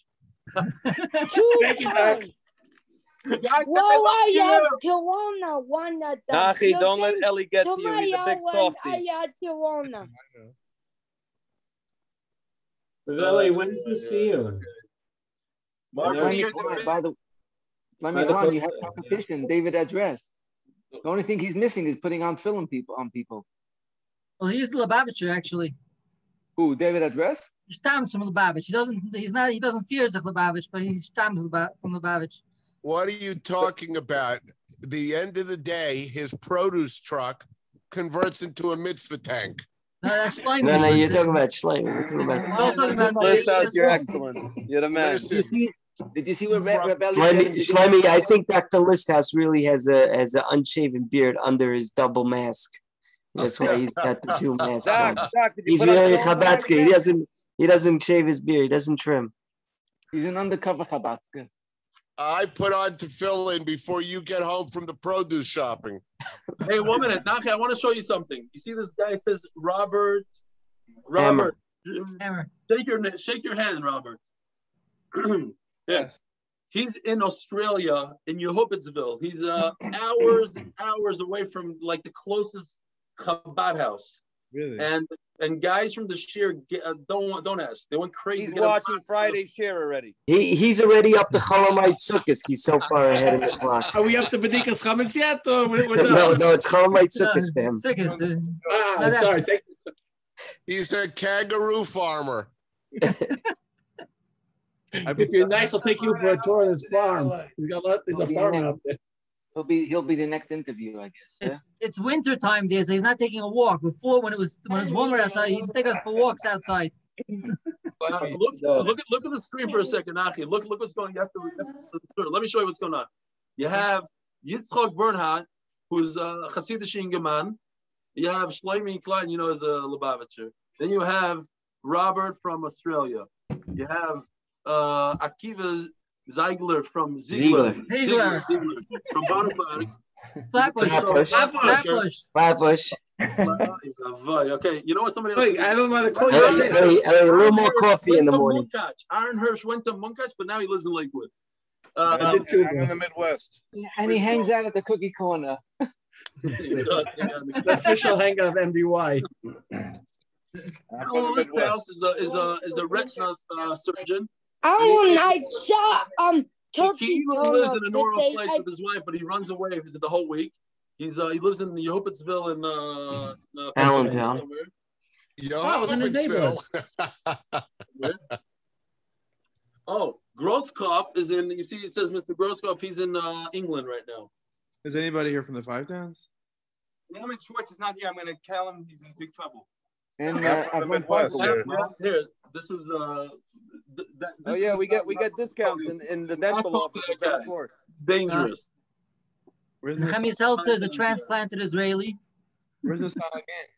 Two Thank you, times. The guy Well, said, I "Yeah." had Tijuana one of them. Nachi, You don't let Ellie get to to you. my He's a big house I softy. had Tijuana. Ellie, when's the Sion? Mark, you me guys Khan, agree? by the, let me By the Khan, you have uh, competition. David Address. The only thing he's missing is putting on film people on people. Well, he's Lubavitcher actually. Who? David Address? He stems from Lubavitch. He doesn't. He's not. He doesn't fear Zech Lubavitch, but he stems Luba- from Lubavitch. What are you talking about? The end of the day, his produce truck converts into a mitzvah tank. No, that's Shlomo. No, no, you're talking about Schleimer. We're talking We're about also talking about Listas, you're excellent. You're the man. Listen, Did you see? Did you see what Re- Reb Eli Shlomi, said? Shlomi, I think Dr. Listhouse really has a has an unshaven beard under his double mask. That's why he's got the two masks on. Doc, Doc, He's really a film Chabatsky. He doesn't he doesn't shave his beard. He doesn't trim. He's an undercover Chabatzka. I put on to fill in before you get home from the produce shopping. Hey, one minute, Nachi, I want to show you something. You see this guy? It says Robert. Robert, Hammer. shake your shake your hand, Robert. yes. He's in Australia, in Yehubitzville. He's uh, hours and hours away from like the closest Chabad house. Really? And and guys from the shiur get, uh, don't want don't ask. They went crazy. He's to get a watching box. Friday share already. He he's already up to Chol Hamoed Sukkot. He's so far ahead of the clock. Are we up to Bedikas Chametz yet? Or we're, we're? No, no, it's Chol Hamoed Sukkot for him. Sukkot. Ah, sorry. Thank you. He's a kangaroo farmer. If you're nice, I'll take you for a tour of his farm. He's got a lot, he's a farmer up there. He'll be he'll be the next interview, I guess. yeah? It's it's winter time there, so he's not taking a walk. Before, when it was when it was warmer outside, he used to take us for walks outside. Look, look at look at the screen for a second, Achi. Look look what's going on. Let me show you what's going on. You have Yitzchok Bernhardt, who's a Hasidic Ingeman. You have Shlomi Klein, you know, as a Lubavitcher. Then you have Robert from Australia. You have uh, Akiva Ziegler from Ziegler. Ziegler. Ziegler from Bonneville. Flatbush. Flatbush. Flatbush. Flatbush. Okay, you know what somebody else? Wait, I don't know the call Hey, hey, hey, a little more coffee in the morning. Munkach. Aaron Hirsch went to Munkach, but now he lives in Lakewood. Uh, I did too. I'm in the Midwest. And he hangs out at the cookie corner. The official hangout of MDY. Alan Listhouse is a is a is a retina uh, surgeon. Oh, I saw um He, Turkey he even lives in a normal today. place I- with his wife, but he runs away for the whole week. He's uh he lives in the Yehubitzville in uh, uh Pennsylvania Allentown. somewhere. Yo, Oh, I was in his neighborhood. Oh, Grosskopf is in. You see, it says Mr. Grosskopf. He's in uh, England right now. Is anybody here from the Five Towns? Norman Schwartz is not here. I'm going to tell him he's in big trouble. And I'm uh, from the Avon Midwest, Here, this is uh. Th- that- Oh yeah, we get we get discounts in, in the dental office at Ben Schwartz. dangerous. Where's the Nehemiah Seltzer is a transplanted Israeli. Where's the Sonic game?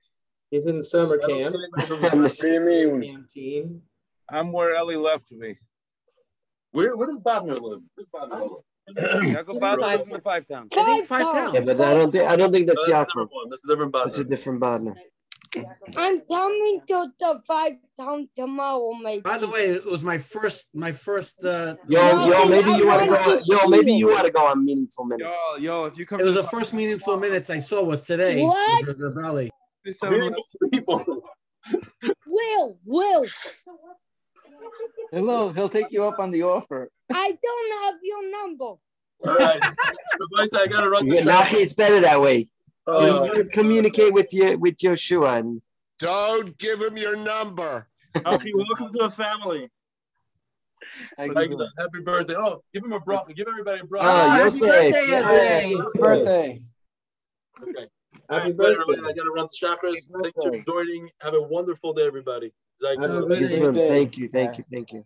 He's in the summer camp. What do you mean? Team. I'm where Ellie left me. Where where does Bodner live? Where's Bodner live? Yaakov lives in the five towns. I think Five five towns. Yeah, but I don't think I don't think that's That's a Yaakov. That's a different That's a different Bodner. I'm coming to the five town tomorrow, maybe. By the way, it was my first, my first. Uh, Yo, yo, maybe you want to go. Yo, maybe you want to go on meaningful minutes. Yo, yo, if you come. It was the first meaningful minutes I saw was today. What? with Ravelli. Will, Will, Hello, he'll take you up on the offer. I don't have your number. All right. I gotta run. Yeah, now it's better that way. Uh, you, you communicate with your with Joshua and Don't give him your number. Alfie, welcome to the family. Thank. Happy birthday. Oh, give him a bracha. Give everybody a bracha. Oh, Yosef. birthday, Yosef. Happy birthday. Okay. Happy Happy birthday. birthday. I gotta run the chakras. Thanks for joining. Have a wonderful day, everybody. Have a Zach. good Yes, ma'am. Thank you, thank you, thank you.